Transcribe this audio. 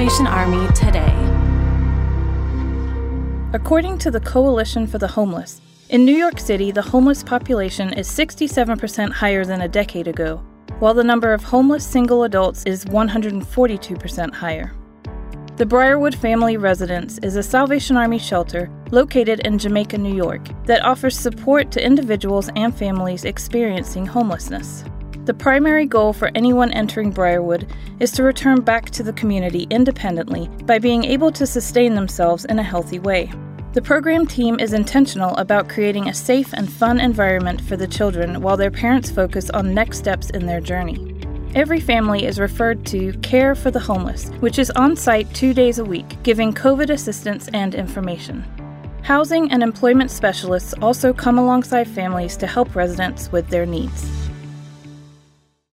Salvation Army today. According to the Coalition for the Homeless, in New York City, the homeless population is 67% higher than a decade ago, while the number of homeless single adults is 142% higher. The Briarwood Family Residence is a Salvation Army shelter located in Jamaica, New York, that offers support to individuals and families experiencing homelessness. The primary goal for anyone entering Briarwood is to return back to the community independently by being able to sustain themselves in a healthy way. The program team is intentional about creating a safe and fun environment for the children while their parents focus on next steps in their journey. Every family is referred to Care for the Homeless, which is on site two days a week, giving COVID assistance and information. Housing and employment specialists also come alongside families to help residents with their needs.